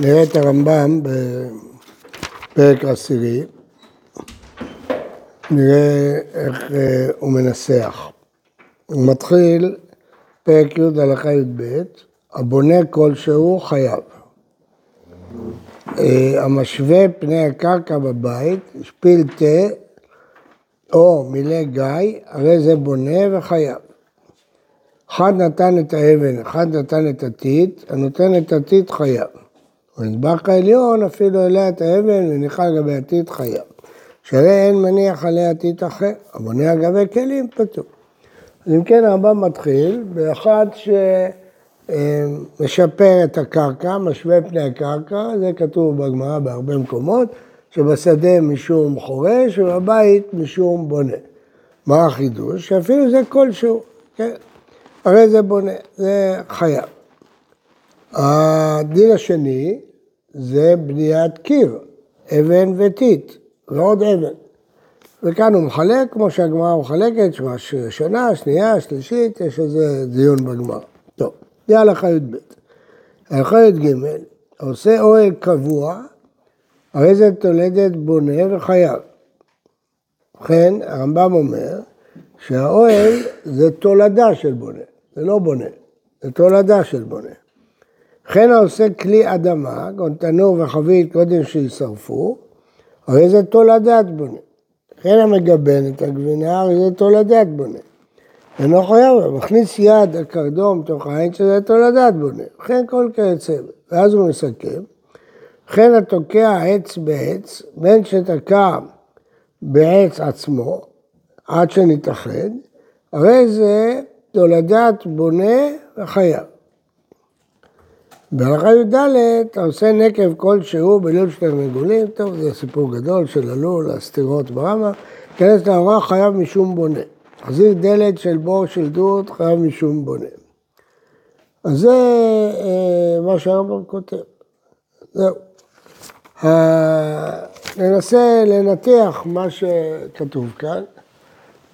נראה את הרמב"ם בפרק עשירי, נראה איך אה, הוא מנסח. הוא מתחיל פרק י' הלכה י"ב, הבונה כלשהו חייב. אה, המשווה פני הקרקע בבית, השפיל תה או מילא גיא, הרי זה בונה וחייב. אחד נתן את האבן, אחד נתן את הטיט, הנותן את הטיט חייב. בנדבך העליון אפילו העלה את האבן וניחה על גבי הטיט חייב. שהרי אין מניח עליה טיט אחר, הבונה על גבי כלים פטור. אז אם כן הרמב"ם מתחיל באחד שמשפר את הקרקע, משווה פני הקרקע, זה כתוב בגמרא בהרבה מקומות, שבשדה משום חורש ובבית משום בונה. מה החידוש? שאפילו זה כלשהו, כן? הרי זה בונה, זה חייב. הדין השני זה בניית קיר, אבן וטיט, ועוד אבן. וכאן הוא מחלק, כמו שהגמרא מחלקת, שנה, שנייה, שלישית, יש איזה דיון בגמרא. טוב, זה הלכה י"ב. הלכה י"ג, עושה אוהל קבוע, הרי זה תולדת בונה וחייב. ובכן, הרמב"ם אומר שהאוהל זה תולדה של בונה, זה לא בונה, זה תולדה של בונה. וכן העושה כלי אדמה, כגון תנור וחבית קודם שישרפו, הרי זה תולדת בונה. וכן המגבן את הגבינה, הרי זה תולדת בונה. אינו חייב, מכניס יד הקרדום תוך העין שזה תולדת בונה. וכן כל כיוצא. ואז הוא מסכם. וכן התוקע עץ בעץ, בין שתקע בעץ עצמו, עד שנתאחד, הרי זה תולדת בונה וחייב. בהלכה י"ד אתה עושה נקב כלשהו בלול של תרנגולים, טוב, זה סיפור גדול של הלול, הסתירות ברמה, כנס להוראה חייב משום בונה. חזיר דלת של בור של דוד חייב משום בונה. אז זה אה, מה שהרמב"ם כותב. זהו. אה, ננסה לנתח מה שכתוב כאן,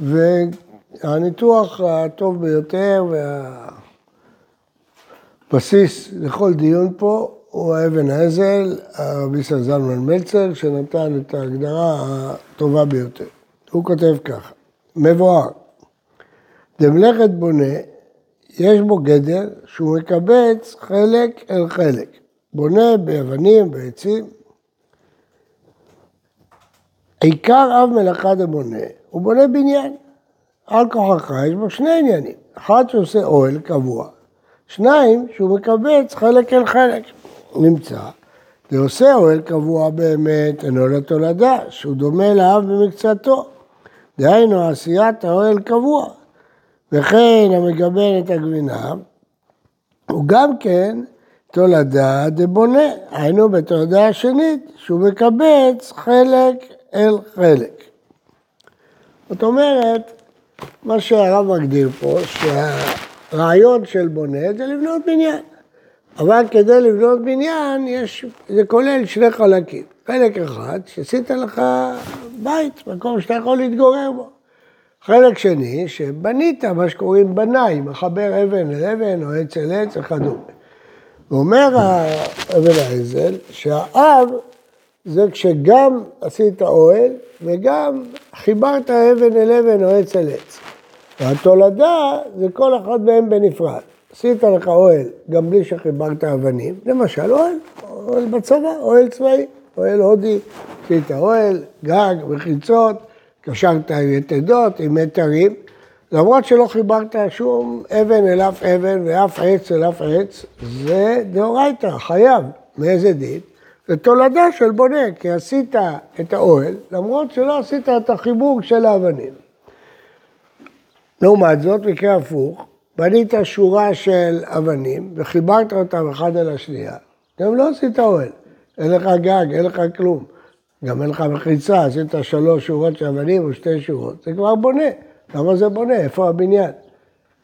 והניתוח הטוב ביותר וה... בסיס לכל דיון פה הוא האבן האזל, הרבי סזלמן מלצר, שנתן את ההגדרה הטובה ביותר. הוא כותב ככה, מבואר, דמלכת בונה, יש בו גדר שהוא מקבץ חלק אל חלק. בונה באבנים, בעצים. עיקר אב מלאכה דבונה, הוא בונה בניין. על כוחך יש בו שני עניינים. אחד שעושה אוהל קבוע, שניים, שהוא מקבץ חלק אל חלק. נמצא, זה עושה אוהל קבוע באמת, אינו לתולדה, שהוא דומה לאב במקצתו. דהיינו, עשיית האוהל קבוע. וכן המגבל את הגבינה, הוא גם כן תולדה דבונה, היינו בתולדה השנית, שהוא מקבץ חלק אל חלק. זאת אומרת, מה שהרב מגדיר פה, שה... רעיון של בונה זה לבנות בניין. אבל כדי לבנות בניין, יש, זה כולל שני חלקים. חלק אחד, שעשית לך בית, מקום שאתה יכול להתגורר בו. חלק שני, שבנית מה שקוראים בנאי, מחבר אבן אל אבן או עץ אל עץ וכדומה. ואומר אבן העזל שהאב זה כשגם עשית אוהל וגם חיברת אבן אל אבן או עץ אל עץ. והתולדה זה כל אחד מהם בנפרד. עשית לך אוהל גם בלי שחיברת אבנים, למשל אוהל, אוהל בצבא, אוהל צבאי, אוהל הודי, עשית אוהל, גג, מחיצות, קשרת עם יתדות, עם מיתרים, למרות שלא חיברת שום אבן אל אף אבן ואף עץ אל אף עץ, זה דאורייתא, חייב. מאיזה דין? זה תולדה של בונה, כי עשית את האוהל, למרות שלא עשית את החיבור של האבנים. לעומת זאת, מקרה הפוך, בנית שורה של אבנים וחיברת אותם אחד על השנייה, גם לא עשית אוהל, אין לך גג, אין לך כלום. גם אין לך מחיצה, עשית שלוש שורות של אבנים או שתי שורות, זה כבר בונה. למה זה בונה? איפה הבניין?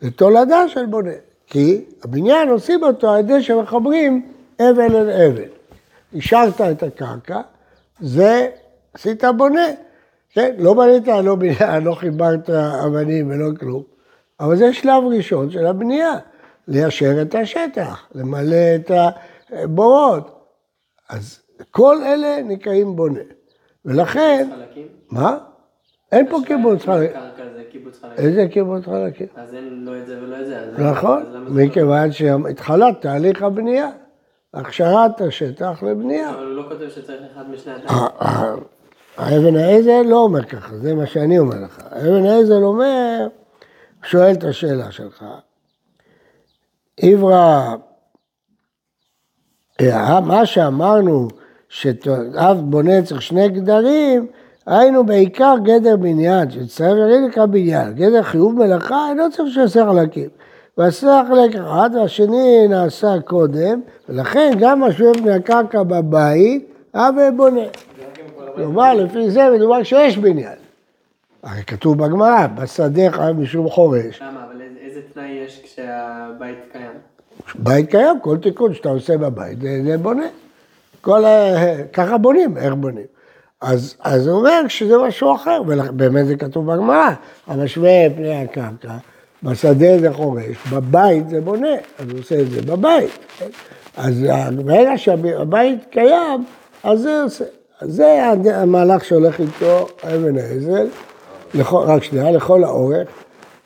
זה תולדה של בונה. כי הבניין עושים אותו על ידי שמחברים אבן אל אבן. השארת את הקרקע, זה עשית בונה. כן, לא בנית, לא בניין, לא חיברת אבנים ולא כלום, אבל זה שלב ראשון של הבנייה, ליישר את השטח, למלא את הבורות. אז כל אלה נקראים בונה. ולכן... חלקים? מה? אין פה קיבוץ חלקים. איזה קיבוץ חלקים? אז אין לא את זה ולא את זה. נכון, לא- מכיוון שהתחלת תהליך הבנייה, הכשרת השטח לבנייה. אבל הוא לא כותב שצריך אחד משני אה, התאים. האבן העזל לא אומר ככה, זה מה שאני אומר לך. האבן העזל אומר, שואל את השאלה שלך, עברה, אה, מה שאמרנו, שאב בונה צריך שני גדרים, היינו בעיקר גדר בניין, שצריך להגיד לך בניין. גדר חיוב מלאכה, אינו צריך שיעשה חלקים. ועשה חלק אחד, והשני נעשה קודם, ולכן גם משווה בני הקרקע בבית, אב בונה. כלומר, לפי זה מדובר שיש בניין. הרי כתוב בגמרא, בשדה חייב משום חורש. למה? אבל איזה- תנאי יש כשהבית קיים? בית קיים, כל תיקון שאתה עושה בבית, זה, זה בונה. כל ה... ככה בונים, איך בונים. אז, אז הוא אומר שזה משהו אחר, ובאמת זה כתוב בגמרא, המשווה פני הקרקע, בשדה זה חורש, בבית זה בונה, אז הוא עושה את זה בבית. כן? אז ברגע שהבית קיים, אז זה עושה. אז זה המהלך שהולך איתו אבן העזל, לכל, רק שנייה, לכל האורך,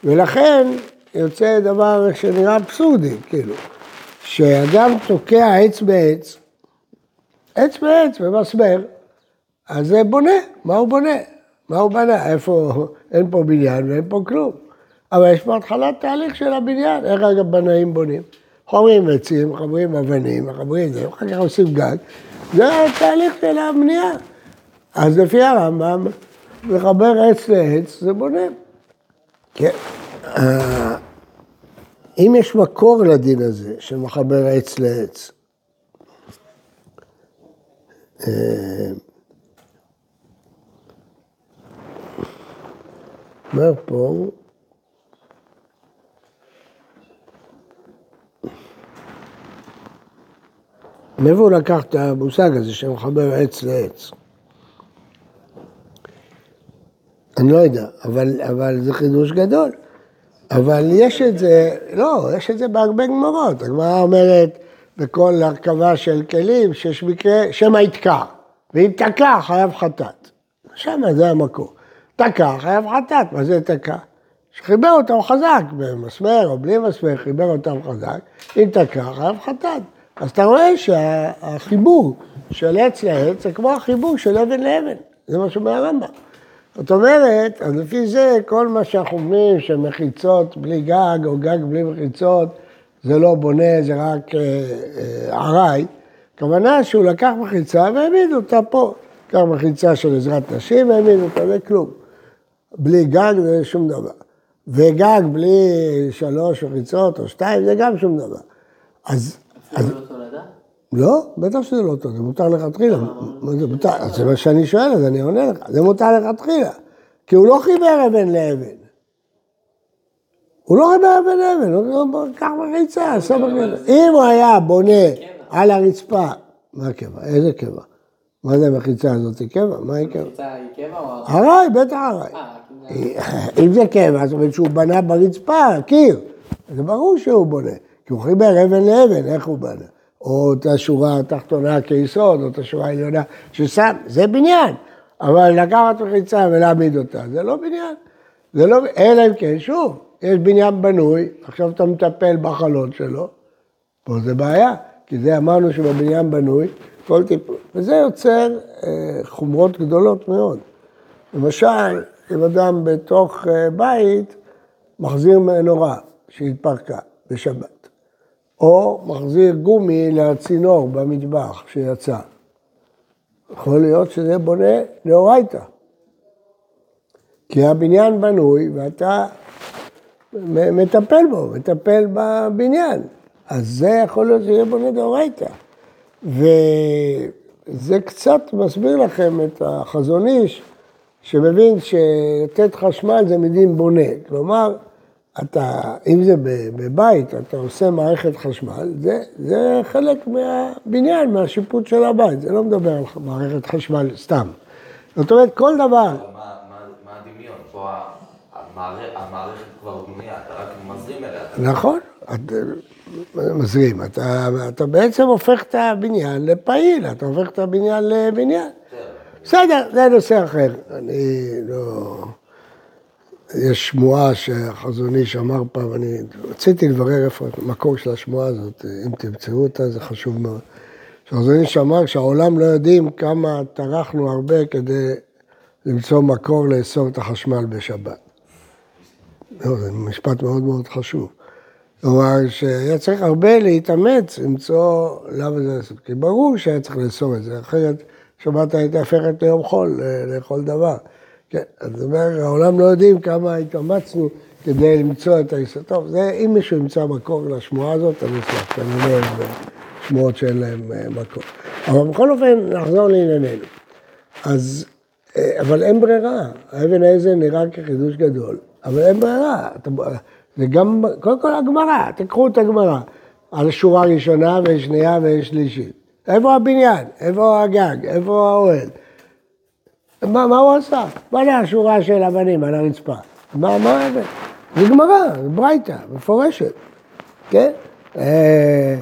ולכן יוצא דבר שנראה אבסורדי, כאילו, שאדם תוקע עץ בעץ, עץ בעץ במסמר, אז זה בונה, מה הוא בונה? מה הוא בנה? איפה, אין פה בניין ואין פה כלום. אבל יש פה התחלת תהליך של הבניין, איך אגב בנאים בונים? חומרים עצים, מחברים אבנים, מחברים זה, אחר כך עושים גג, זה התהליך של הבנייה. אז לפי הרמב"ם, לחבר עץ לעץ זה בונה. כן. אה, אם יש מקור לדין הזה, של מחבר עץ לעץ, אה, אומר פה, מאיפה הוא לקח את המושג הזה שמחבר עץ לעץ? אני לא יודע, אבל, אבל זה חידוש גדול. אבל יש את זה, לא, יש את זה בהרבה גמרות. הגמרא אומרת בכל הרכבה של כלים שיש מקרה, שמא יתקע, ואם תקע חייב חטאת. שמה זה המקור. תקע חייב חטאת, מה זה תקע? שחיבר אותם חזק, במסמר או בלי מסמר, חיבר אותם חזק, אם תקע חייב חטאת. אז אתה רואה שהחיבור של עץ לעץ זה כמו החיבור של אבן לאבן, זה מה שאומר הרמב"ם. זאת אומרת, אז לפי זה כל מה שאנחנו אומרים שמחיצות בלי גג או גג בלי מחיצות זה לא בונה, זה רק אה, אה, ארעי, הכוונה שהוא לקח מחיצה והעמיד אותה פה. לקח מחיצה של עזרת נשים והעמיד אותה, זה כלום. בלי גג זה שום דבר. וגג בלי שלוש מחיצות או שתיים זה גם שום דבר. אז, אז לא תולדה? לא, בטח שזה לא טוב, זה מותר לכתחילה. זה מותר? אז זה מה שאני שואל, אז אני עונה לך. זה מותר לכתחילה. כי הוא לא חיבר אבן לאבן. הוא לא חיבר אבן לאבן, הוא לקח מחיצה, עשה מחיצה. אם הוא היה בונה על הרצפה, מה קבע? איזה קבע? מה זה המחיצה הזאת? היא קבע? מה היא קבע? המחיצה היא קבע או... ארעי? ארעי, בטח ארעי. אה, אם זה קבע, זאת אומרת שהוא בנה ברצפה, קיר. זה ברור שהוא בונה, כי הוא חיבר אבן לאבן, איך הוא בנה? או את השורה התחתונה כיסוד, או את השורה העליונה ששם, זה בניין. אבל לקחת מחיצה ולהעמיד אותה, זה לא בניין. זה לא, אלא אם כן, שוב, יש בניין בנוי, עכשיו אתה מטפל בחלון שלו, פה זה בעיה, כי זה אמרנו שבבניין בנוי, כל טיפול, וזה יוצר אה, חומרות גדולות מאוד. למשל, אם אדם בתוך אה, בית מחזיר מנורה שהתפרקה בשבת, או מחזיר גומי לצינור במטבח שיצא, יכול להיות שזה בונה לאורייתא. כי הבניין בנוי ואתה מטפל בו, מטפל בבניין. אז זה יכול להיות שיהיה בונה דאורייתא. וזה קצת מסביר לכם את החזון איש, שמבין שלתת חשמל זה מדין בונה. כלומר, אתה, אם זה בבית, אתה עושה מערכת חשמל, זה, זה חלק מהבניין, מהשיפוט של הבית, זה לא מדבר על מערכת חשמל סתם. זאת אומרת, כל דבר, מה- מה מה הדמיון? פה המערכת כבר בנויה, אתה רק מזרים אליה. נכון, את, מזרים, אתה, אתה בעצם הופך את הבניין לפעיל, אתה הופך את הבניין לבניין. בסדר, זה נושא אחר, אני לא... יש שמועה שהחזון איש אמר פעם, אני רציתי לברר איפה המקור של השמועה הזאת, אם תמצאו אותה זה חשוב מאוד. שהחזון איש אמר שהעולם לא יודעים כמה טרחנו הרבה כדי למצוא מקור לאסור את החשמל בשבת. לא, זה משפט מאוד מאוד חשוב. כלומר שהיה צריך הרבה להתאמץ למצוא למה זה לעשות, כי ברור שהיה צריך לאסור את זה, אחרת שבת הייתה הופכת ליום חול, לכל דבר. כן, אז זאת אומרת, העולם לא יודעים כמה התאמצנו כדי למצוא את היסוד. טוב, זה, אם מישהו ימצא מקור לשמועה הזאת, אני אשמח, אני אוהב שמועות שאין להן אה, מקור. אבל בכל אופן, נחזור לענייננו. אז, אה, אבל אין ברירה, האבן העזר נראה כחידוש גדול, אבל אין ברירה. אתה, זה גם, קודם כל הגמרא, תקחו את הגמרא, על שורה ראשונה ושנייה ושלישית. איפה הבניין? איפה הגג? איפה האוהל? מה, מה הוא עשה? מה זה השורה של אבנים על הרצפה? מה, מה זה? זה גמרא, זה ברייתא, מפורשת, כן? אה,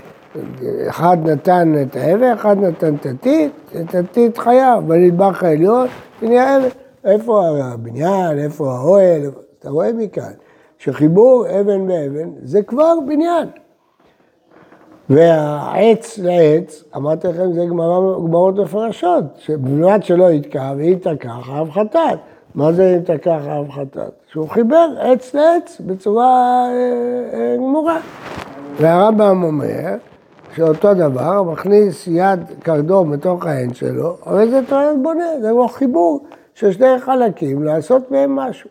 אחד נתן את האבן, אחד נתן את הטיט, את הטיט חייב, בנדבך העליון, הנה האבן. איפה הבניין, איפה האוהל, אתה רואה מכאן, שחיבור אבן ואבן זה כבר בניין. והעץ לעץ, אמרתי לכם, זה גמרות מפרשות, שבלבד שלא יתקע ויתקע חייב חטאת. מה זה יתקע חייב חטאת? שהוא חיבר עץ לעץ בצורה אה, אה, גמורה. והרמב"ם אומר שאותו דבר, מכניס יד קרדום בתוך העין שלו, הרי זה טוען בונה, זה כמו חיבור של שני חלקים, לעשות מהם משהו.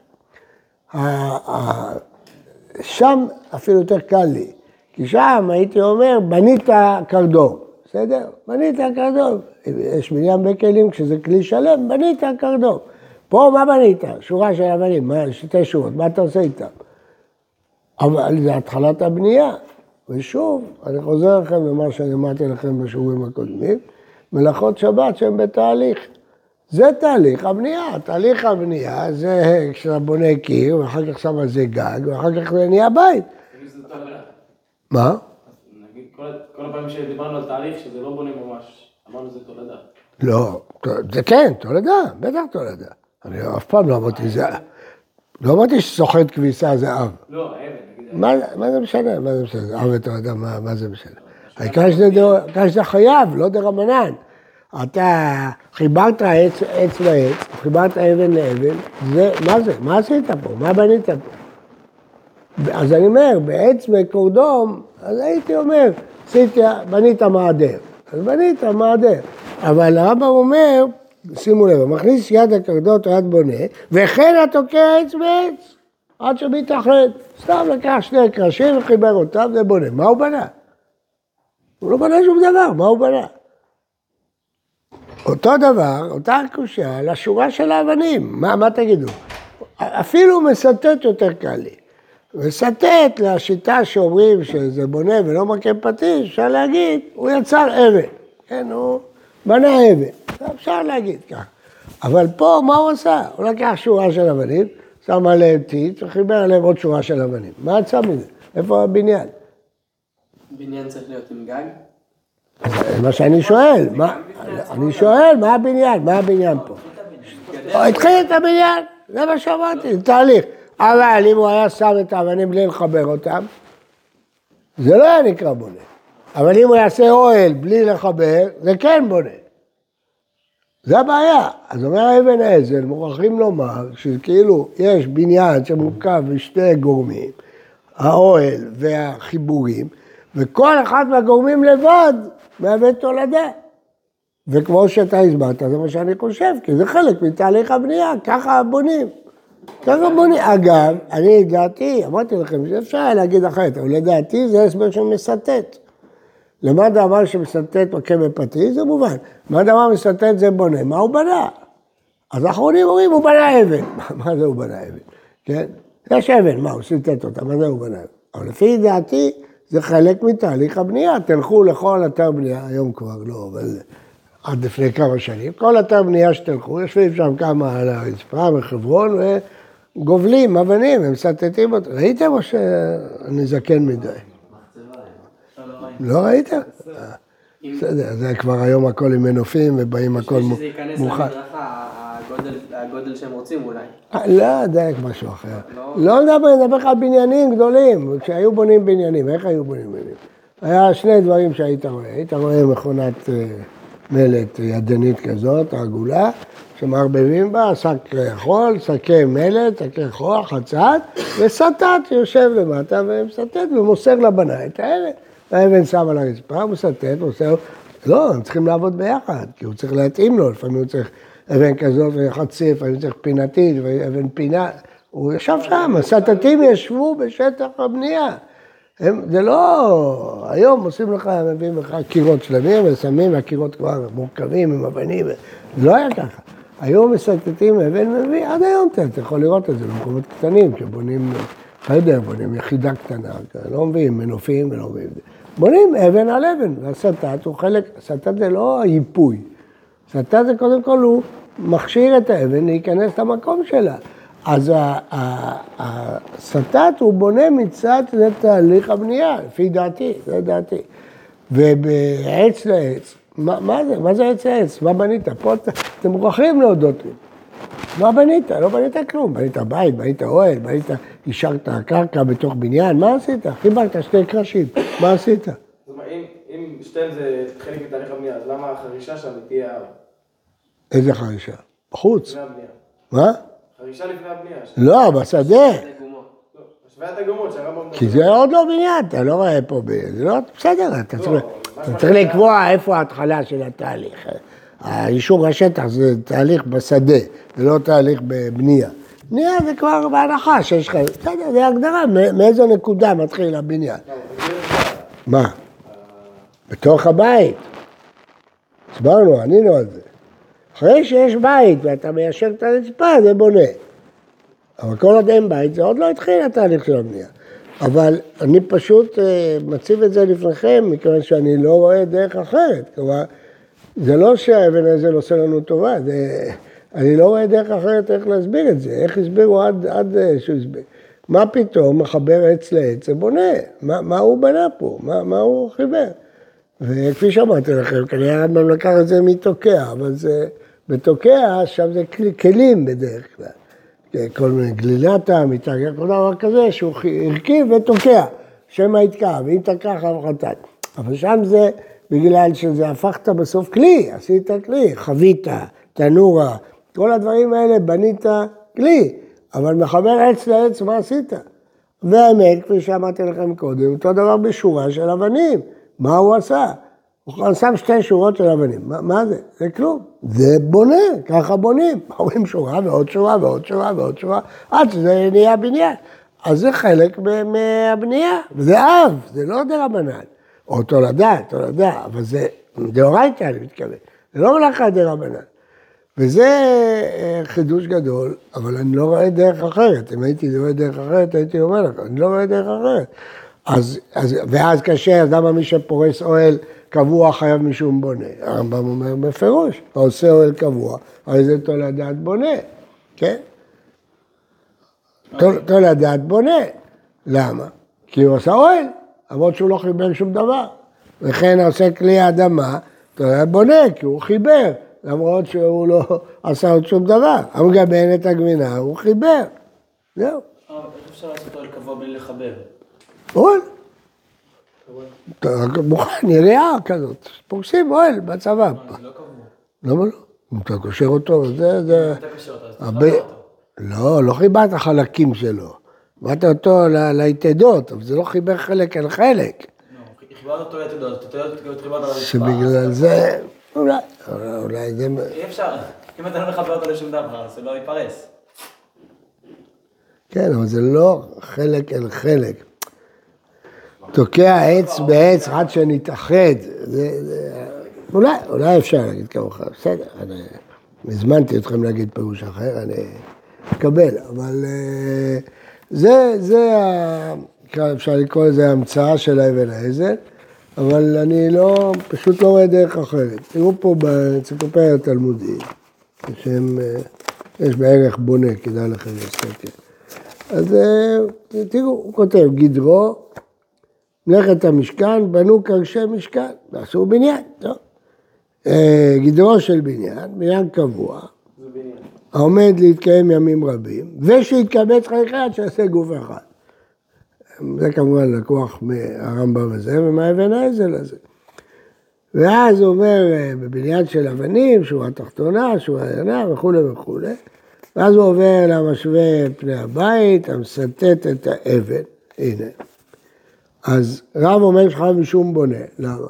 שם אפילו יותר קל לי. כי שם הייתי אומר, בנית קרדום, בסדר? בנית קרדום. יש בניין בכלים, כשזה כלי שלם, בנית קרדום. פה מה בנית? שורה של אבנים, שתי שורות, מה אתה עושה איתם? אבל זה התחלת הבנייה. ושוב, אני חוזר לכם למה שאני אמרתי לכם בשיעורים הקודמים, מלאכות שבת שהן בתהליך. זה תהליך הבנייה, תהליך הבנייה זה כשאתה בונה קיר, ואחר כך שם על זה גג, ואחר כך זה נהיה בית. מה? נגיד, כל הפעמים שדיברנו על תהליך, שזה לא בונה ממש, אמרנו זה תולדה. לא, זה כן, תולדה, בטח תולדה. אני אף פעם לא אמרתי זה, לא אמרתי שסוחט כביסה זה אב. לא, האבן. מה זה משנה? מה זה משנה? אב ותולדה, מה זה משנה? העיקר שזה חייב, לא דרבנן. אתה חיברת עץ לעץ, חיברת אבן לאבן, זה, מה זה? מה עשית פה? מה בנית פה? אז אני אומר, בעץ וקורדום, אז הייתי אומר, עשיתי, בנית מעדר. אז בנית מעדר. אבל הרמב"ם אומר, שימו לב, מכניס יד הקרדות או יד בונה, וכן התוקע עץ ועץ, עד שמתאחד. סתם לקח שני קרשים וחיבר אותם ובונה. מה הוא בנה? הוא לא בנה שום דבר, מה הוא בנה? אותו דבר, אותה קושייה לשורה של האבנים. מה, מה תגידו? אפילו מסטט יותר קל לי. וסטט לשיטה שאומרים שזה בונה ולא מכה פטיש, אפשר להגיד, הוא יצר אבן, כן, הוא בנה אבן, אפשר להגיד כך. אבל פה, מה הוא עשה? הוא לקח שורה של אבנים, שם עליהם טיט וחיבר עליהם עוד שורה של אבנים. מה יצא מזה? איפה הבניין? בניין צריך להיות עם גג? זה מה שאני שואל, אני שואל, מה הבניין? מה הבניין פה? התחיל את הבניין, זה מה שאמרתי, תהליך. אבל אם הוא היה שם את האבנים בלי לחבר אותם, זה לא היה נקרא בונה. אבל אם הוא יעשה אוהל בלי לחבר, זה כן בונה. זה הבעיה. אז אומר אבן העזר, מוכרחים לומר שכאילו יש בניין שמורכב משתי גורמים, האוהל והחיבורים, וכל אחד מהגורמים לבד מהווה תולדה. וכמו שאתה הסברת, זה מה שאני חושב, כי זה חלק מתהליך הבנייה, ככה בונים. ככה בונים. אגב, אני דעתי, אמרתי לכם שאפשר היה להגיד אחרת, אבל לדעתי זה הסבר שמסטט. למה דבר שמסטט מכה בפטיש? זה מובן. מה דבר מסטט זה בונה? מה הוא בנה? אז האחרונים אומרים, הוא בנה אבן. מה זה הוא בנה אבן? כן? יש אבן, מה, הוא סרטט אותה, מה זה הוא בנה? אבל לפי דעתי, זה חלק מתהליך הבנייה. תלכו לכל אתר בנייה, היום כבר לא, אבל עד לפני כמה שנים, כל אתר בנייה שתלכו, יושבים שם כמה על הרצפה בחברון וגובלים אבנים, הם מסטטים אותם. ראיתם או שאני זקן מדי? לא ראית? בסדר, זה כבר היום הכל עם מנופים ובאים הכל בשביל שזה ייכנס מוכן. למדרכה, הגודל- שהם רוצים אולי. אה, לא יודע, משהו אחר. לא. לא מדבר, אני מדבר לך על בניינים גדולים. כשהיו בונים בניינים, איך היו בונים בניינים? היה שני דברים שהיית רואה. היית רואה מכונת אה, מלט ידנית כזאת, עגולה, שמערבבים בה שק חול, שקי מלט, שקי חול, חצת, וסטת יושב למטה ומסטט ומוסר לבנה את האבן. האבן שם על הרצפה, מסטט, מוסר... לא, הם צריכים לעבוד ביחד, כי הוא צריך להתאים לו, לפעמים הוא צריך אבן כזאת וחצי, לפעמים צריך פינתית ואבן פינה. הוא ישב שם, הסטטים ישבו בשטח הבנייה. הם, זה לא, היום עושים לך, מביאים לך קירות שלמים ושמים, והקירות כבר מורכבים עם אבנים, לא היה ככה. היום מסטטים אבן מביא, עד היום אתה, אתה יכול לראות את זה במקומות קטנים, כשבונים חדר, בונים יחידה קטנה, לא מביאים מנופים ולא מביאים. בונים אבן על אבן, והסטט הוא חלק, הסטט זה לא היפוי. סטט זה קודם כל, הוא מכשיר את האבן להיכנס למקום שלה. אז ה- ה- הסטט הוא בונה מצד זה תהליך הבנייה, לפי דעתי, זה דעתי. ובעץ לעץ, מה, מה זה? מה זה עץ לעץ? מה בנית? פה אתם מוכרחים להודות לי. מה בנית? לא בנית כלום. בנית בית, בנית אוהל, בנית, השארת קרקע בתוך בניין, מה עשית? חיברת שתי קרשים, מה עשית? אם- אם שתיהם זה חלק מתהליך הבנייה, אז למה החרישה שם תהיה איזה חרישה? בחוץ. מה? לפני הבנייה. לא, בשדה. לא, השוויית הגומות שהרמב"ם מדבר. כי זה עוד לא בניין, אתה לא רואה פה, זה לא, בסדר, אתה לא, צריך, לקבוע איפה ההתחלה של התהליך. האישור השטח זה תהליך בשדה, זה לא תהליך בבנייה. בנייה זה כבר בהנחה שיש לך, בסדר, זה הגדרה, מאיזו נקודה מתחיל הבניין. לא, מה? בתוך הבית. הסברנו, ענינו על זה. אחרי שיש בית ואתה מיישר את הרצפה, זה בונה. אבל כל עוד אין בית, זה עוד לא התחיל התהליך של הבנייה. אבל אני פשוט אה, מציב את זה לפניכם, מכיוון שאני לא רואה דרך אחרת. כלומר, זה לא שהאבן הזה עושה לנו טובה, זה... אני לא רואה דרך אחרת איך להסביר את זה. איך הסבירו עד, עד אה, שהוא הסביר. מה פתאום מחבר עץ לעץ ובונה? מה, מה הוא בנה פה? מה, מה הוא חיבר? וכפי שאמרתי לכם, כנראה הרמב"ם לקח את זה מתוקע, אבל זה, בתוקע, שם זה כלי- כלים בדרך כלל. כל מיני גלילתה, מתאגר, כל דבר כזה שהוא הרכיב ותוקע, שמא יתקע, ואם תקע חב חטאת. אבל שם זה בגלל שזה הפכת בסוף כלי, עשית כלי, חבית, תנורה, כל הדברים האלה בנית כלי, אבל מחבר עץ לעץ, מה עשית? והאמת, כפי שאמרתי לכם קודם, אותו דבר בשורה של אבנים. מה הוא עשה? הוא שם שתי שורות של אבנים. מה, מה זה? זה כלום. זה בונה, ככה בונים. אומרים שורה ועוד שורה ועוד שורה ועוד שורה, עד שזה נהיה בניין. אז זה חלק מהבנייה, וזה אב, זה לא דרבנן. או תולדה, תולדה, אבל זה דאורייתא, אני מתכוון. זה לא מלאכה דרבנן. וזה אה, חידוש גדול, אבל אני לא רואה דרך אחרת. אם הייתי רואה דרך אחרת, הייתי אומר לך, אני לא רואה דרך אחרת. אז, אז, ואז קשה, אז למה מי שפורס אוהל קבוע חייב משום בונה? הרמב"ם אומר בפירוש, העושה אוהל קבוע, הרי זה תולדת בונה, כן? תול- תולדת בונה. למה? כי הוא עשה אוהל, למרות שהוא לא חיבר שום דבר. וכן עושה כלי האדמה, תולדת בונה, כי הוא חיבר, למרות שהוא לא עשה עוד שום דבר. המגבן את הגבינה, הוא חיבר. זהו, איך אפשר לעשות אוהל קבוע בלי לחבר? אוהל. מוכן, יריעה כזאת, פורסים אוהל בצבא. זה לא קבוע. למה לא? אם אתה קושר אותו, זה, זה... אתה קשר אותו, אז אותו. לא, לא חיברת חלקים שלו. חיברת אותו ליתדות, אבל זה לא חיבר חלק אל חלק. לא, חיברת אותו ליתדות, אתה חיברת על הרצפה. שבגלל זה, אולי, אולי זה... אי אפשר, אם אתה לא מחבר אותו לשום דבר, זה לא ייפרס. כן, אבל זה לא חלק אל חלק. תוקע עץ בעץ עד שנתאחד. אולי, אולי אפשר להגיד כמוך, בסדר. אני הזמנתי אתכם להגיד פירוש אחר, אני אקבל, אבל אה, זה, זה, אפשר לקרוא לזה המצאה של האבן העזר, אבל אני לא, פשוט לא רואה דרך אחרת. תראו פה באנציקלופדיה התלמודית, שהם, אה, יש בערך בונה, כדאי לכם להסתכל. אז אה, תראו, הוא כותב, גדרו מלאכת המשכן, בנו קרשי משכן, ועשו בניין, טוב. אה, גדרו של בניין, בניין קבוע. העומד להתקיים ימים רבים, ושיתקבץ חייכי עד שיעשה גוף אחד. זה כמובן לקוח מהרמב"ם הזה ומהאבן העזל הזה. ואז הוא אומר, אה, בבניין של אבנים, שהוא התחתונה, שהוא העליונה וכולי וכולי, ואז הוא עובר למשווה פני הבית, המסטט את האבן, הנה. אז רב אומר שחייב משום בונה, למה?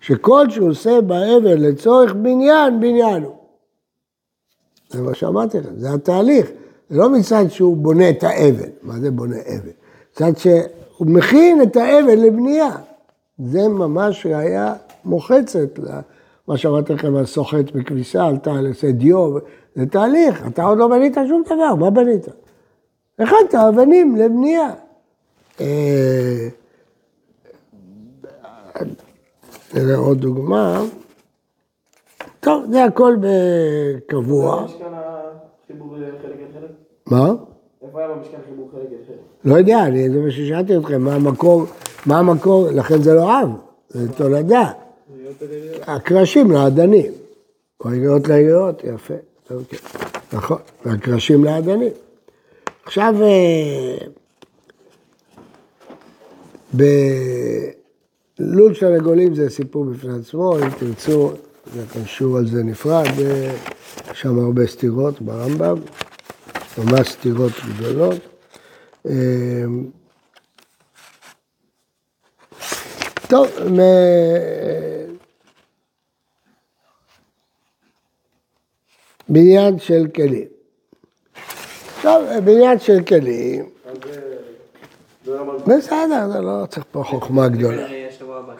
שכל שהוא עושה באבן לצורך בניין, בניין הוא. זה מה שאמרתי לכם, זה התהליך. זה לא מצד שהוא בונה את האבן, מה זה בונה אבן? מצד שהוא מכין את האבן לבנייה. זה ממש ראייה מוחצת למה שאמרתי לכם על סוחט בכביסה, על עשה דיו, זה תהליך, אתה עוד לא בנית שום דבר, מה בנית? הכנת אבנים לבנייה. אה, נראה עוד דוגמה. טוב, זה הכל בקבוע. במשכן החיבור חלק אל חלק? מה? איפה היה במשכן חיבור חלק אל חלק? לא יודע, אני, זה מה ששאלתי אתכם, מה המקור, מה המקור, לכן זה לא עם, זה תולדה. הקרשים לאדנים, או היריעות ליריעות, יפה, אוקיי, נכון, והקרשים לאדנים. עכשיו, אה, בלול של הגולים זה סיפור בפני עצמו, אם תרצו, זה קשור על זה נפרד, יש שם הרבה סתירות ברמב"ם, ממש סתירות גדולות. אה, טוב, מ... בניין של כלים. עכשיו, בניין של כלים, אז זה... זה לא מלכות. בסדר, זה לא צריך פה חוכמה גדולה.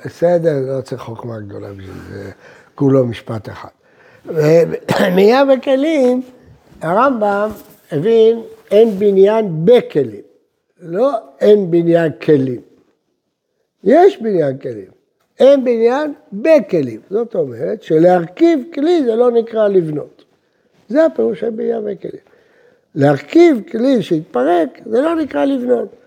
בסדר, לא צריך חוכמה גדולה בשביל זה, כולו משפט אחד. ובנייה בכלים, הרמב"ם הבין אין בניין בכלים, לא אין בניין כלים. יש בניין כלים, אין בניין בכלים. זאת אומרת שלהרכיב כלי זה לא נקרא לבנות. זה הפירוש של בניין בכלים. להרכיב כלי שהתפרק זה לא נקרא לבנות.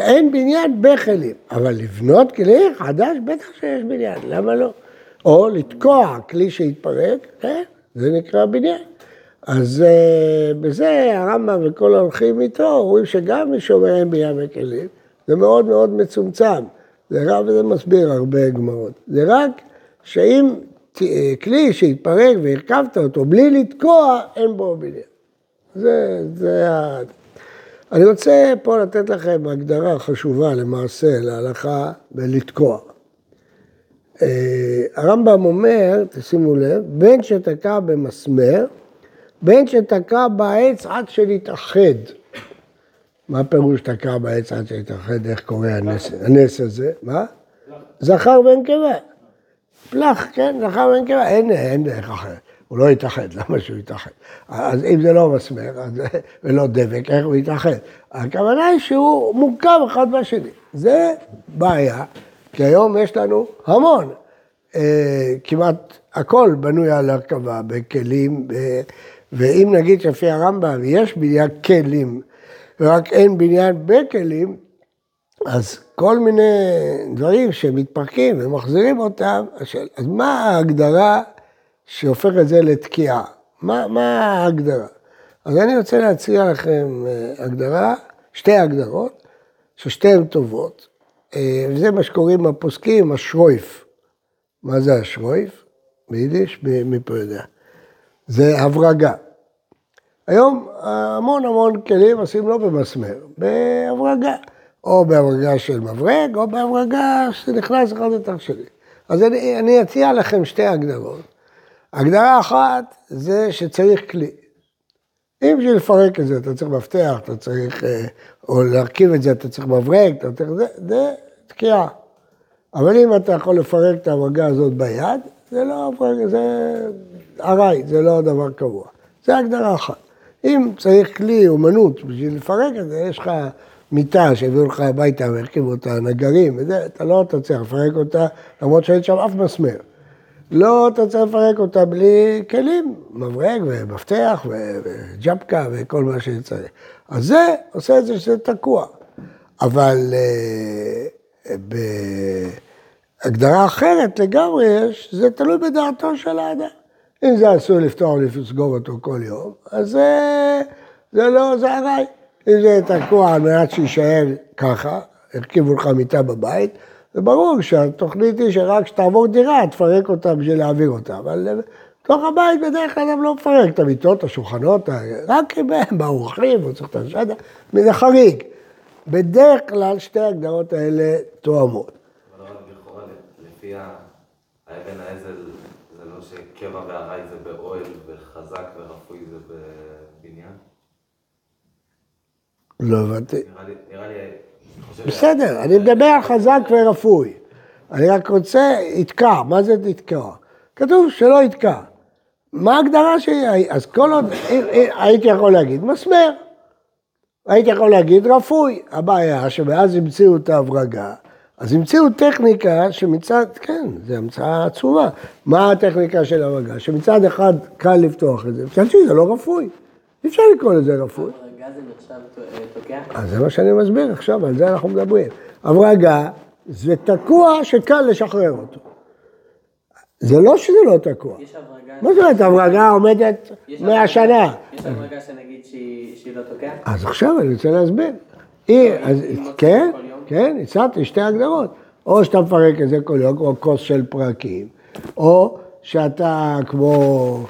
אין בניין בכלים, אבל לבנות כלי חדש, בטח שיש בניין, למה לא? או לתקוע כלי שהתפרק, כן, זה נקרא בניין. אז uh, בזה הרמב"ם וכל ההולכים איתו אומרים שגם מי שאומר אין בניין בכלים, זה מאוד מאוד מצומצם. זה רק, וזה מסביר הרבה גמרות. זה רק שאם אה, כלי שהתפרק והרכבת אותו בלי לתקוע, אין בו בניין. זה, זה ה... אני רוצה פה לתת לכם הגדרה חשובה למעשה להלכה בלתקוע. אה, הרמב"ם אומר, תשימו לב, בין שתקע במסמר, בין שתקע בעץ עד שנתאחד. מה פירוש תקע בעץ עד שנתאחד? איך קורה הנס, הנס הזה? מה? זכר ונקבה. פלח, כן, זכר ונקבה, אין, אין דרך אחרת. הוא לא יתאחד, למה שהוא יתאחד? אז אם זה לא מסמר אז, ולא דבק, איך הוא יתאחד? הכוונה היא שהוא מורכב אחד בשני. זה בעיה, כי היום יש לנו המון. אה, כמעט הכל בנוי על הרכבה, בכלים, ב... ואם נגיד שלפי הרמב"ם יש בניין כלים, ורק אין בניין בכלים, אז כל מיני דברים שמתפרקים ומחזירים אותם, אז מה ההגדרה שהופך את זה לתקיעה? מה, מה ההגדרה? אז אני רוצה להציע לכם אה, הגדרה, שתי הגדרות, ששתיהן טובות, אה, וזה מה שקוראים הפוסקים השרויף. מה זה השרויף? ביידיש? מי פה יודע? זה הברגה. היום המון המון כלים עושים לא במסמר, בהברגה. או בהברגה של מברג, או בהברגה שנכנס אחד לתוך שני. אז אני, אני אציע לכם שתי הגדרות. הגדרה אחת זה שצריך כלי. אם בשביל לפרק את זה אתה צריך מפתח, אתה צריך, אה, או להרכיב את זה אתה צריך מברג, אתה צריך, זה, זה תקיעה. אבל אם אתה יכול לפרק את ההברגה הזאת ביד, זה לא זה ארעי, זה לא דבר קבוע. זה הגדרה אחת. אם צריך כלי אומנות בשביל לפרק את זה, יש לך מיטה שהביאו לך הביתה והרכיבו אותה, נגרים וזה, אתה לא תצליח לפרק אותה, למרות שאין שם אף מסמר. לא תצליח לפרק אותה בלי כלים, מברג ומפתח וג'פקה וכל מה שצריך. אז זה עושה את זה שזה תקוע. אבל אה, בהגדרה אחרת לגמרי יש, זה תלוי בדעתו של האדם. אם זה אסור לפתוח או לסגור אותו כל יום, אז זה, זה לא, זה ארעי. אם זה תקוע על מנת שיישאר ככה, הרכיבו לך מיטה בבית, זה ברור שהתוכנית היא שרק כשתעבור דירה, תפרק אותה בשביל להעביר אותה. אבל בתוך הבית בדרך כלל הם לא מפרק את המיטות, השולחנות, רק אם הם באורחים, הוא צריך את השדה, זה חריג. בדרך כלל שתי ההגדרות האלה תואמות. אבל לכאורה, לפי האבן העזל, זה לא שקבע וארעי זה באוהל, וחזק ורפוי זה בבניין? לא הבנתי. נראה לי, בסדר, אני מדבר חזק ורפוי. אני רק רוצה, יתקע, מה זה יתקע? כתוב שלא יתקע. מה ההגדרה שלי? אז כל עוד, הייתי יכול להגיד מסמר. הייתי יכול להגיד רפוי. הבעיה שמאז המציאו את ההברגה, אז המציאו טכניקה שמצד, כן, זו המצאה עצומה. מה הטכניקה של ההברגה? שמצד אחד קל לפתוח את זה, מצד שני זה לא רפוי. אי אפשר לקרוא לזה רפוי. זה נחשב תוקע? אז זה מה שאני מסביר עכשיו, על זה אנחנו מדברים. הברגה זה תקוע שקל לשחרר אותו. זה לא שזה לא תקוע. יש הברגה... מה זאת אומרת, הברגה עומדת יש 100 הברגה- שנה. יש הברגה שנגיד שהיא לא תוקע? אז עכשיו אני רוצה להסביר. כן? כן, הצעתי שתי הגדרות. או שאתה מפרק את זה כל יום, כמו כוס של פרקים, או שאתה כמו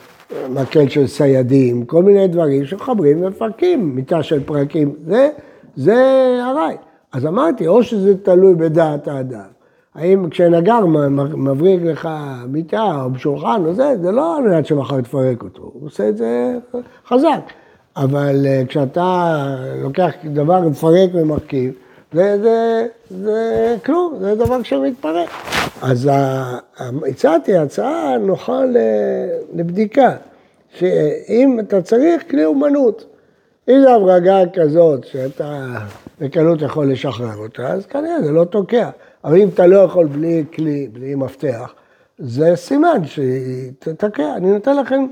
מקל של סיידים, כל מיני דברים שמחברים ומפרקים, מיטה של פרקים, זה, זה ארעי. אז אמרתי, או שזה תלוי בדעת האדם. האם כשנגר מבריק לך מיטה או שולחן או זה, זה לא על מנת שמחר תפרק אותו, הוא עושה את זה חזק. אבל אה, כשאתה לוקח דבר ומפרק ומרכיב, זה, זה, זה כלום, זה דבר שמתפרק. אז הצעתי הצעה נוחה לבדיקה, שאם אתה צריך כלי אומנות, אם זו הברגה כזאת שאתה בקלות יכול לשחרר אותה, אז כנראה זה לא תוקע. אבל אם אתה לא יכול בלי כלי, בלי מפתח, זה סימן שהיא תתקע. אני נותן לכם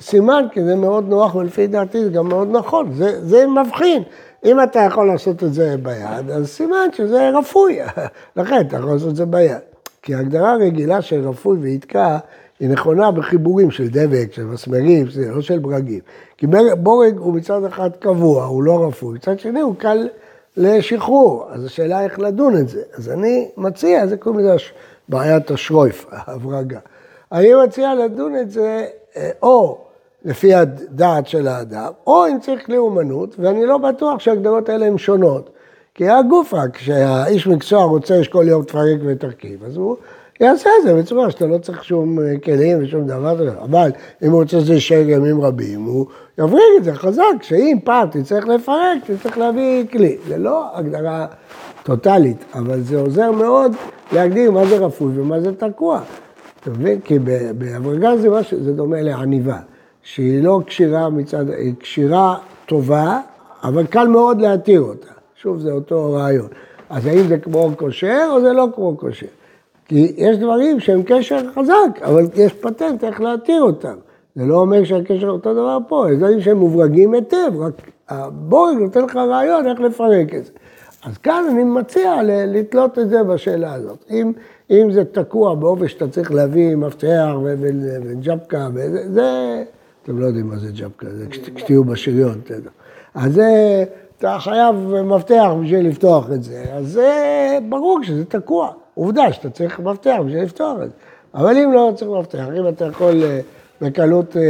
סימן, כי זה מאוד נוח, ולפי דעתי זה גם מאוד נכון. זה, זה מבחין. אם אתה יכול לעשות את זה ביד, אז סימן שזה רפוי. לכן אתה יכול לעשות את זה ביד. כי ההגדרה הרגילה של רפוי ויתקע, היא נכונה בחיבורים של דבק, של מסמרים, לא של ברגים. כי בורג הוא מצד אחד קבוע, הוא לא רפוי, מצד שני הוא קל לשחרור. אז השאלה איך לדון את זה. אז אני מציע, זה קוראים לזה בעיית השרויף, ההברגה. אני מציע לדון את זה אה, או לפי הדעת של האדם, או אם צריך כלי אומנות, ואני לא בטוח שההגדרות האלה הן שונות. כי רק, כשהאיש מקצוע רוצה שכל יום תפרק ותרכיב, אז הוא יעשה את זה בצורה שאתה לא צריך שום אה, כלים ושום דבר, אבל אם הוא רוצה שזה יישאר ימים רבים, הוא יבריג את זה חזק, שאם פעם תצטרך לפרק, תצטרך להביא כלי. זה לא הגדרה טוטאלית, אבל זה עוזר מאוד להגדיר מה זה רפוי ומה זה תקוע. אתה מבין? כי בהברגה זה משהו, זה דומה לעניבה, שהיא לא כשירה מצד, היא כשירה טובה, אבל קל מאוד להתיר אותה. שוב, זה אותו רעיון. אז האם זה כמו כושר או זה לא כמו כושר? כי יש דברים שהם קשר חזק, אבל יש פטנט איך להתיר אותם. זה לא אומר שהקשר אותו דבר פה, יש דברים שהם מברגים היטב, רק הבורג נותן לך רעיון איך לפרק את זה. אז כאן אני מציע לתלות את זה בשאלה הזאת. אם, אם זה תקוע באופן שאתה צריך להביא מפתח וג'פקה, זה, אתם לא יודעים מה זה ג'פקה, זה כשת- כשתהיו בשריון. אז זה, אתה חייב מפתח בשביל לפתוח את זה, אז זה ברור שזה תקוע. עובדה שאתה צריך מפתח בשביל לפתוח את זה. אבל אם לא צריך מפתח, אם אתה יכול אה, בקלות, אה,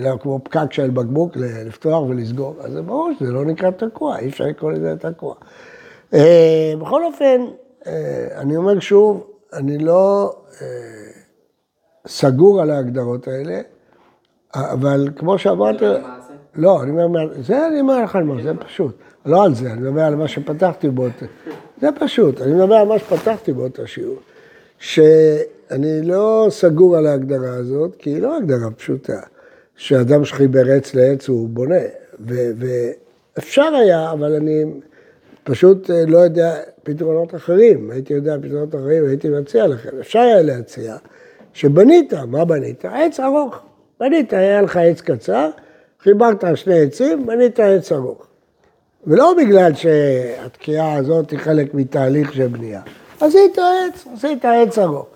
לא, כמו פקק של בקבוק, לפתוח ולסגור, אז זה ברור שזה לא נקרא תקוע, אי אפשר לקרוא לזה תקוע. אה, בכל אופן, אני אומר שוב, אני לא סגור על ההגדרות האלה, אבל כמו שאמרתי... לא אני אומר, זה אני אומר לך על מה, זה פשוט. לא על זה, אני מדבר על מה שפתחתי באותו... זה פשוט, אני מדבר על מה שפתחתי באותו שיעור. שאני לא סגור על ההגדרה הזאת, כי היא לא הגדרה פשוטה. שאדם שחיבר עץ לעץ הוא בונה. ואפשר היה, אבל אני פשוט אה, לא יודע פתרונות אחרים. הייתי יודע פתרונות אחרים, הייתי מציע לכם. אפשר היה להציע שבנית, מה בנית? עץ ארוך. בנית, היה לך עץ קצר, חיברת שני עצים, בנית עץ ארוך. ולא בגלל שהתקיעה הזאת היא חלק מתהליך של בנייה, עשית עץ, עשית עץ ארוך.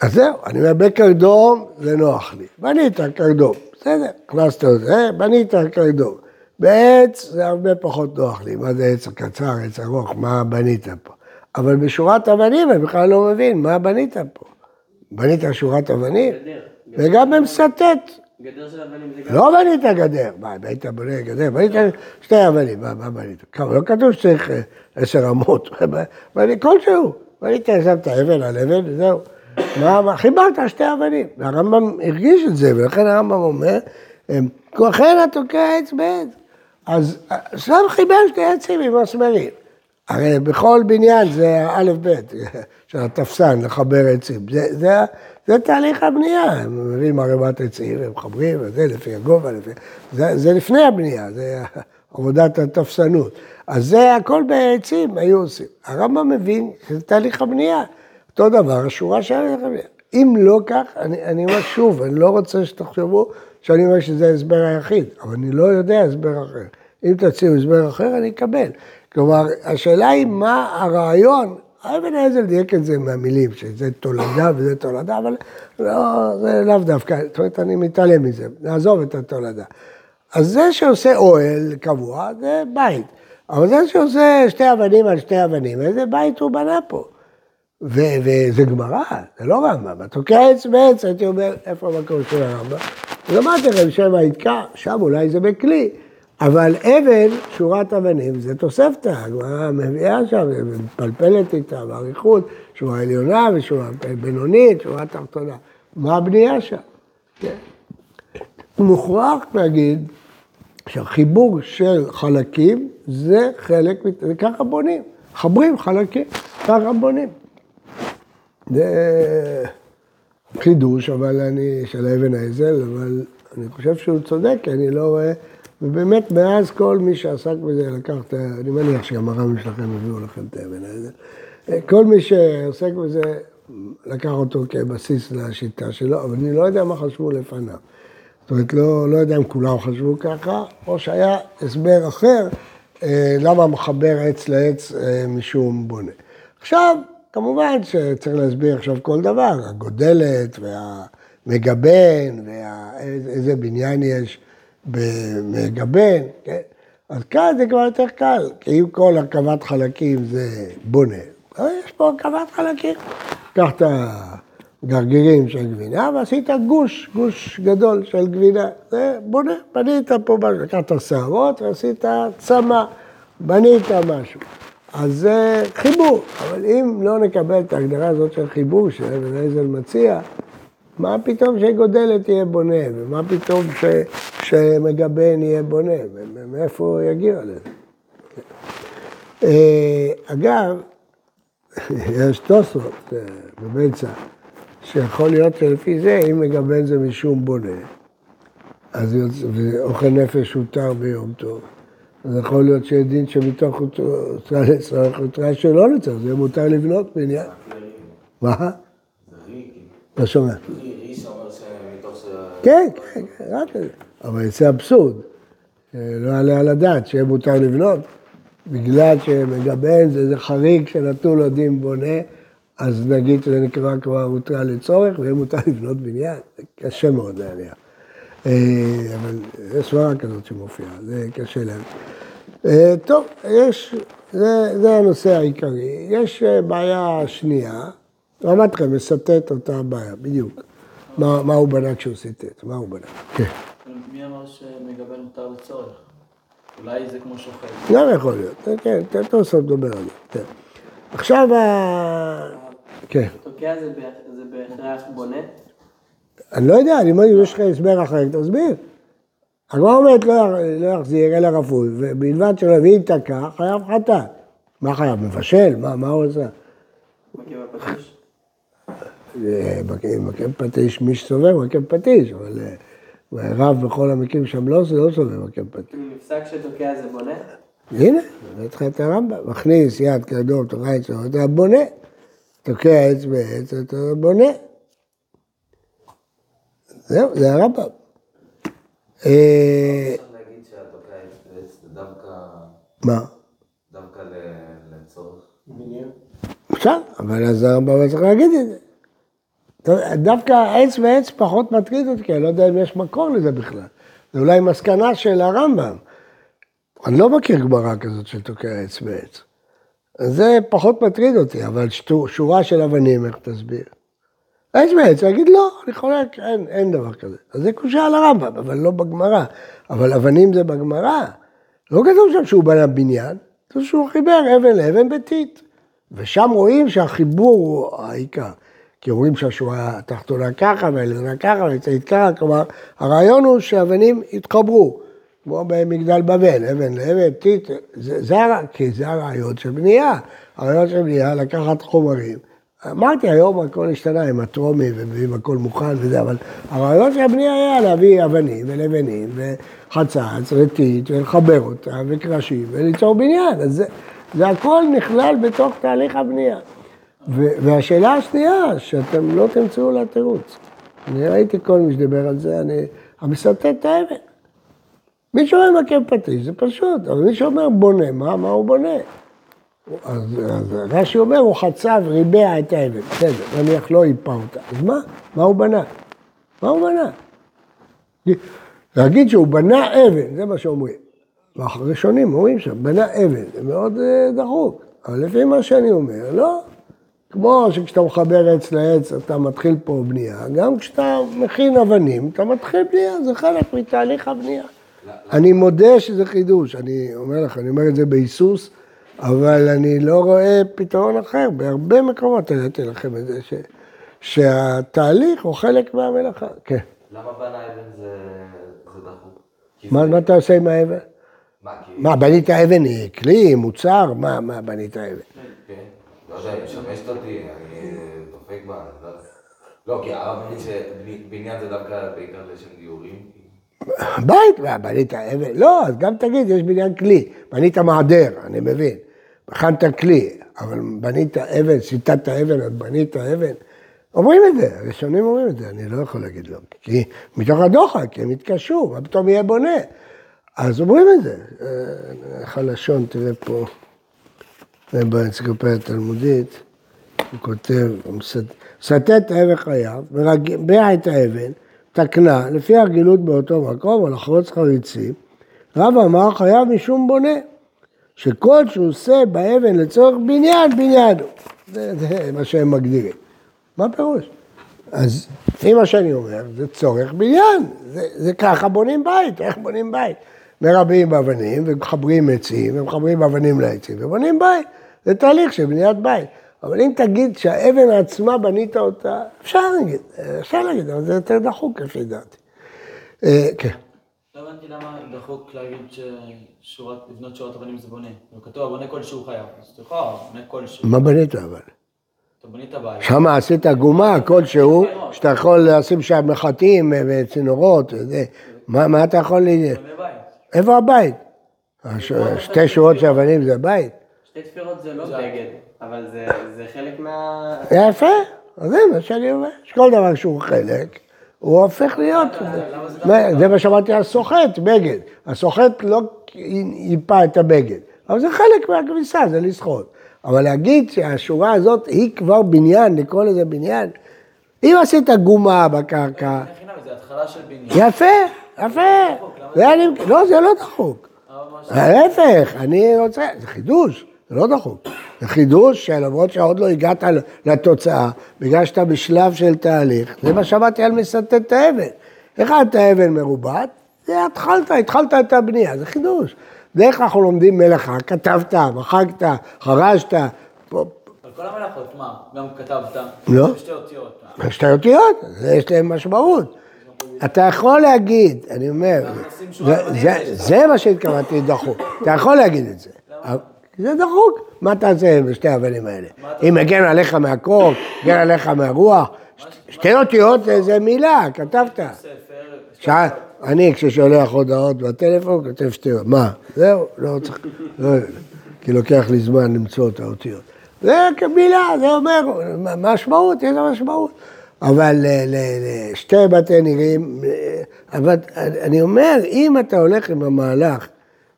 אז זהו, אני אומר, בקרדום זה נוח לי. בנית קרדום, בסדר, הכנסת את זה, בנית קרדום. בעץ זה הרבה פחות נוח לי, מה זה עץ קצר, עץ ארוך, מה בנית פה. אבל בשורת אבנים אני בכלל לא מבין, מה בנית פה? בנית שורת אבנים? וגם במסטט, לא בנית גדר, מה, היית בונה גדר? בנית שתי אבנים, מה, בנית? כמה, לא כתוב שצריך אה, עשר אמות, בנית כלשהו, בנית, שמת אבן על אבן, וזהו. מה, חיברת שתי אבנים, והרמב"ם הרגיש את זה, ולכן הרמב"ם אומר, כוחן התוקע עץ בעץ. אז אה, שם חיבר שתי עצים עם מסמרים. הרי בכל בניין זה האלף-בית של התפסן, לחבר עצים. זה, זה, זה תהליך הבנייה, הם מביאים ערימת עצים, הם מחברים, וזה לפי הגובה, לפי... זה, זה לפני הבנייה, זה עבודת התפסנות. אז זה הכל בעצים היו עושים. הרמב"ם מבין שזה תהליך הבנייה. אותו דבר, השורה של תהליך הבנייה. אם לא כך, אני, אני אומר שוב, אני לא רוצה שתחשבו שאני אומר שזה ההסבר היחיד, אבל אני לא יודע הסבר אחר. אם תציעו הסבר אחר, אני אקבל. כלומר, השאלה היא מה הרעיון, אבן העזר דייק את זה מהמילים, שזה תולדה וזה תולדה, אבל לא, זה לאו דווקא, זאת אומרת, אני מתעלם מזה, נעזוב את התולדה. אז זה שעושה אוהל קבוע, זה בית. אבל זה שעושה שתי אבנים על שתי אבנים, איזה בית הוא בנה פה? ו- וזה גמרא, זה לא רמב"ם. התוקע עץ בעץ, הייתי אומר, איפה המקום של הרמב"ם? אז אמרתי לכם, שם היתקע, שם אולי זה בכלי. אבל אבן, שורת אבנים, זה תוספתא, הגמרא מביאה שם, ומפלפלת איתה באריכות, שורה עליונה ושורה בינונית, שורה תחתונה. מה הבנייה שם? כן. מוכרח להגיד שהחיבור של חלקים זה חלק, וככה בונים, מחברים חלקים, ככה בונים. זה חידוש, אבל אני, של אבן העזל, אבל אני חושב שהוא צודק, כי אני לא רואה, ובאמת מאז כל מי שעסק בזה לקח את ה... אני מניח שגם הרבים שלכם הביאו לכם את האבן העזל. כל מי שעוסק בזה לקח אותו כבסיס לשיטה שלו, אבל אני לא יודע מה חשבו לפניו. זאת אומרת, לא, לא יודע אם כולם חשבו ככה, או שהיה הסבר אחר, אה, למה מחבר עץ לעץ אה, משום בונה. עכשיו, כמובן שצריך להסביר עכשיו כל דבר, הגודלת והמגבן, ואיזה בניין יש במגבן, כן? אז כאן זה כבר יותר קל, כי אם כל הרכבת חלקים זה בונה, אז יש פה הרכבת חלקים. קח את הגרגירים של גבינה ועשית גוש, גוש גדול של גבינה. זה בונה, בנית פה משהו, לקחת שערות ועשית צמא, בנית משהו. אז זה חיבור, אבל אם לא נקבל את ההגדרה הזאת של חיבור שאבן עזר מציע, מה פתאום שגודלת יהיה בונה, ומה פתאום ש... שמגבן יהיה בונה, ומאיפה הוא יגיע לזה. אה, אגב, יש תוספות אה, בביצה, שיכול להיות שלפי זה, אם מגבן זה משום בונה, אז אוכל נפש הותר ביום טוב. אז יכול להיות שיהיה דין שמתוך הותרה לצורך הותרה שלא לצורך, זה מותר לבנות בניין. מה? לא שומע. כן, כן, רק זה. אבל יצא אבסורד. לא יעלה על הדעת שיהיה מותר לבנות. בגלל שמגבן זה איזה חריג שנתנו לו דין בונה, אז נגיד שזה נקרא כבר הותרה לצורך, ויהיה מותר לבנות בניין. זה קשה מאוד להניח. אבל יש סברה כזאת שמופיעה, זה קשה להם. טוב, יש, זה, זה הנושא העיקרי. יש בעיה שנייה, אמרתי לכם, מסטט אותה בעיה, בדיוק. מה, מה הוא בנה כשהוא סיטט, מה הוא בנה? כן. מי אמר שמגבל מותר לצורך? אולי זה כמו שוחט. גם יכול להיות, כן, תוספות מדבר על זה. כן. עכשיו, ה... כן. תוקע זה בהכ- זה בהכרח בונה? אני לא יודע, אני אומר, אם יש לך הסבר אחר, תסביר. הגמרא אומרת לא לא יחזיר אלא רפוי, ובלבד שלא יביא תקע, חייב חטאת. מה חייב? מבשל? מה מה הוא עושה? מכה פטיש, מי שסובב מכה פטיש, אבל אה, רב בכל המקים שם לא לא סובב מכה פטיש. נפסק שתוקע זה בונה? הנה, אני אתך את הרמב"ם, מכניס יד קרדום, תוקע עץ, אתה בונה. תוקע עץ בעץ, אתה בונה. זהו, זה הרמב"ם. אה, זה מה? דווקא לצורך. אפשר, אבל אז הרמב"ם צריך להגיד את זה. דווקא עץ ועץ פחות מטריד אותי, כי אני לא יודע אם יש מקור לזה בכלל. זה אולי מסקנה של הרמב"ם. אני לא מכיר גמרא כזאת של תוקע עץ ועץ. זה פחות מטריד אותי, אבל שטו- שורה של אבנים, איך תסביר? עץ ועץ, להגיד לא, אני חולק, אין, אין דבר כזה. אז זה קושה על הרמב"ם, אבל לא בגמרא. אבל אבנים זה בגמרא. לא כתוב שם שהוא בנה בניין, כתוב שהוא חיבר אבן לאבן ביתית. ושם רואים שהחיבור הוא העיקר. כי רואים שהשורה התחתונה ככה והעליונה ככה והאמצעית ככה, כלומר, הרעיון הוא שאבנים יתחברו, כמו במגדל בבל, אבן לאבן, טיט, זה, זה, כי זה הרעיון של בנייה. הרעיון של בנייה לקחת חומרים. אמרתי, היום הכל השתנה עם הטרומי ומביאים הכל מוכן וזה, אבל הרעיון של הבנייה היה להביא אבנים ולבנים וחצץ וטיט ולחבר אותם וקרשים וליצור בניין. אז זה, זה הכל נכלל בתוך תהליך הבנייה. והשאלה השנייה, שאתם לא תמצאו לה תירוץ. אני ראיתי כל מי שדיבר על זה, אני... המסרטט את האבן. מי שאומר מכה פטיש זה פשוט, אבל מי שאומר בונה, מה, מה הוא בונה? אז, אז רש"י אומר, הוא חצב, ריבע את האבן, בסדר, נניח לא איפה אותה. אז מה? מה הוא בנה? מה הוא בנה? להגיד שהוא בנה אבן, זה מה שאומרים. והראשונים אומרים שם, בנה אבן, זה מאוד אה, דחוק. אבל לפי מה שאני אומר, לא. כמו שכשאתה מחבר עץ לעץ, אתה מתחיל פה בנייה, גם כשאתה מכין אבנים, אתה מתחיל בנייה, זה חלק מתהליך הבנייה. אני מודה שזה חידוש, אני אומר לך, אני אומר את זה בהיסוס, אבל אני לא רואה פתרון אחר. בהרבה מקומות הראיתי לכם את זה, ש, שהתהליך הוא חלק מהמלאכה. כן. למה בנה אבן זה זה דחוק? מה, מה אתה עושה עם האבן? מה, בנית אבן היא כלי, מוצר? מה, מה בנית אבן? לא יודע, היא משמשת אותי, אני דופק בה, לא יודע. לא, כי הרב מבין שבניין זה דווקא בעיקר לשם דיורים. בית, בנית אבן? לא, אז גם תגיד, יש בניין כלי. בנית מעדר, אני מבין. הכנת כלי, אבל בנית אבן, סיטת אבן, אז בנית אבן. אומרים את זה, הראשונים אומרים את זה, אני לא יכול להגיד לא. כי מתוך הדוחק, הם התקשו, מה פתאום יהיה בונה? אז אומרים את זה. אה, איך הלשון, תראה פה, זה באנציקלופדיה התלמודית, הוא כותב, הוא מסט- סטט את האבן חייו, מרבע את האבן, תקנה, לפי הרגילות באותו מקום, או לחרוץ חריצים, רב אמר חייב משום בונה, שכל עושה באבן לצורך בניין, בניין הוא. זה, זה מה שהם מגדירים. מה הפירוש? אז לפי מה שאני אומר, זה צורך בניין, זה, זה ככה בונים בית, איך בונים בית? מרבים אבנים ומחברים עצים ומחברים אבנים לעצים ובונים בית, זה תהליך של בניית בית. אבל אם תגיד שהאבן עצמה בנית אותה, אפשר להגיד, אפשר להגיד, אבל זה יותר דחוק לפי דעתי. אה, כן. לא הבנתי למה דחוק להגיד ששורת, לבנות שורת אבנים זה בונה. כתוב, הבונה כלשהו חייב. אז אתה יכול, בונה כלשהו. מה בנית אבל? אתה בנית בית. שם עשית גומה כלשהו, שאתה יכול לשים שם מחטים וצינורות. מה, אתה יכול ל... בונה בית. איפה הבית? שתי שורות של אבנים זה הבית? שתי תפירות זה לא בגד, אבל זה זה חלק מה... יפה, אז זה מה שאני אומר. שכל דבר שהוא חלק, הוא הופך להיות... מה, זה מה שאמרתי על סוחט, בגד. הסוחט לא ייפה את הבגד, אבל זה חלק מהכביסה, זה לסחוט. אבל להגיד שהשורה הזאת היא כבר בניין, לקרוא לזה בניין, אם עשית גומה בקרקע, זה התחלה של בניין. יפה, יפה. אני, לא, זה לא דחוק. ההפך, אני רוצה, זה חידוש, זה לא דחוק. זה חידוש שלמרות שעוד לא הגעת לתוצאה, בגלל שאתה בשלב של תהליך, זה מה שאמרתי על מסטט האבן. הכנת אבן מרובעת, זה התחלת, התחלת את הבנייה, זה חידוש. דרך כלל אנחנו לומדים מלאכה, כתבת, מחקת, חרשת, פה- על כל המלאכות, מה? גם כתבת? לא. זה שתי אותיות. שתי אותיות, זה יש להם משמעות. אתה יכול להגיד, אני אומר, זה. זה, זה מה שהתכוונתי דחוק. אתה יכול להגיד את זה. זה דחוק. מה אתה עושה בשתי האבנים האלה? אם מגן עליך מהקור, מגן עליך מהרוח, שתי אותיות זה- מילה, כתבת. אני כששולח הודעות בטלפון, כותב שתי אותיות. מה? זהו, לא צריך, לא, כי לוקח לי זמן למצוא את האותיות. זה כמילה, זה אומר, משמעות, יש לה משמעות. אבל ל- לשתי בתי נירים, אה, אבל אני אומר, אם אתה הולך עם המהלך,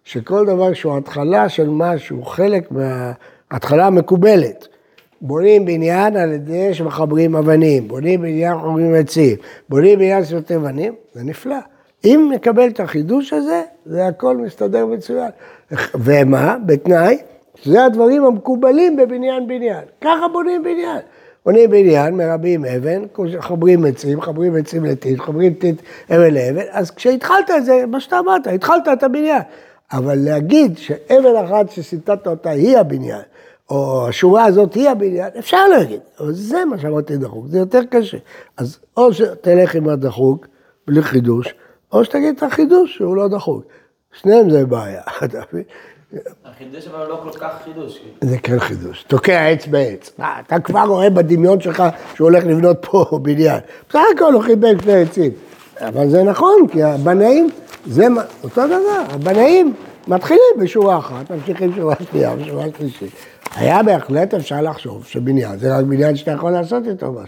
שכל דבר שהוא התחלה של משהו, חלק התחלה מקובלת. בונים בניין על ידי שמחברים אבנים, בונים בניין חורים עצים, בונים בניין סרטי אבנים, זה נפלא. אם נקבל את החידוש הזה, זה הכל מסתדר מצוין. ומה? בתנאי שזה הדברים המקובלים בבניין בניין. ככה בונים בניין. בונים בניין, מרבים אבן, מחברים עצים, מחברים עצים לטיט, מחברים טיט אבן לאבן, אז כשהתחלת את זה, מה שאתה אמרת, התחלת את הבניין. אבל להגיד שאבן אחת שסיטטת אותה היא הבניין, או השורה הזאת היא הבניין, אפשר להגיד, אבל זה מה שאמרתי דחוק, זה יותר קשה. אז או שתלך עם הדחוק, בלי חידוש, או שתגיד את החידוש שהוא לא דחוק. שניהם זה בעיה, אתה מבין? החידוש אבל לא כל כך חידוש. כאילו. זה כן חידוש. תוקע עץ בעץ. אתה כבר רואה בדמיון שלך שהוא הולך לבנות פה בניין. בסך הכל הוא חיבר שני עצים. אבל זה נכון, כי הבנאים, זה אותו דבר, הבנאים מתחילים בשורה אחת, ממשיכים שורה שנייה ושורה שלישית. היה בהחלט אפשר לחשוב שבניין זה רק בניין שאתה יכול לעשות איתו משהו.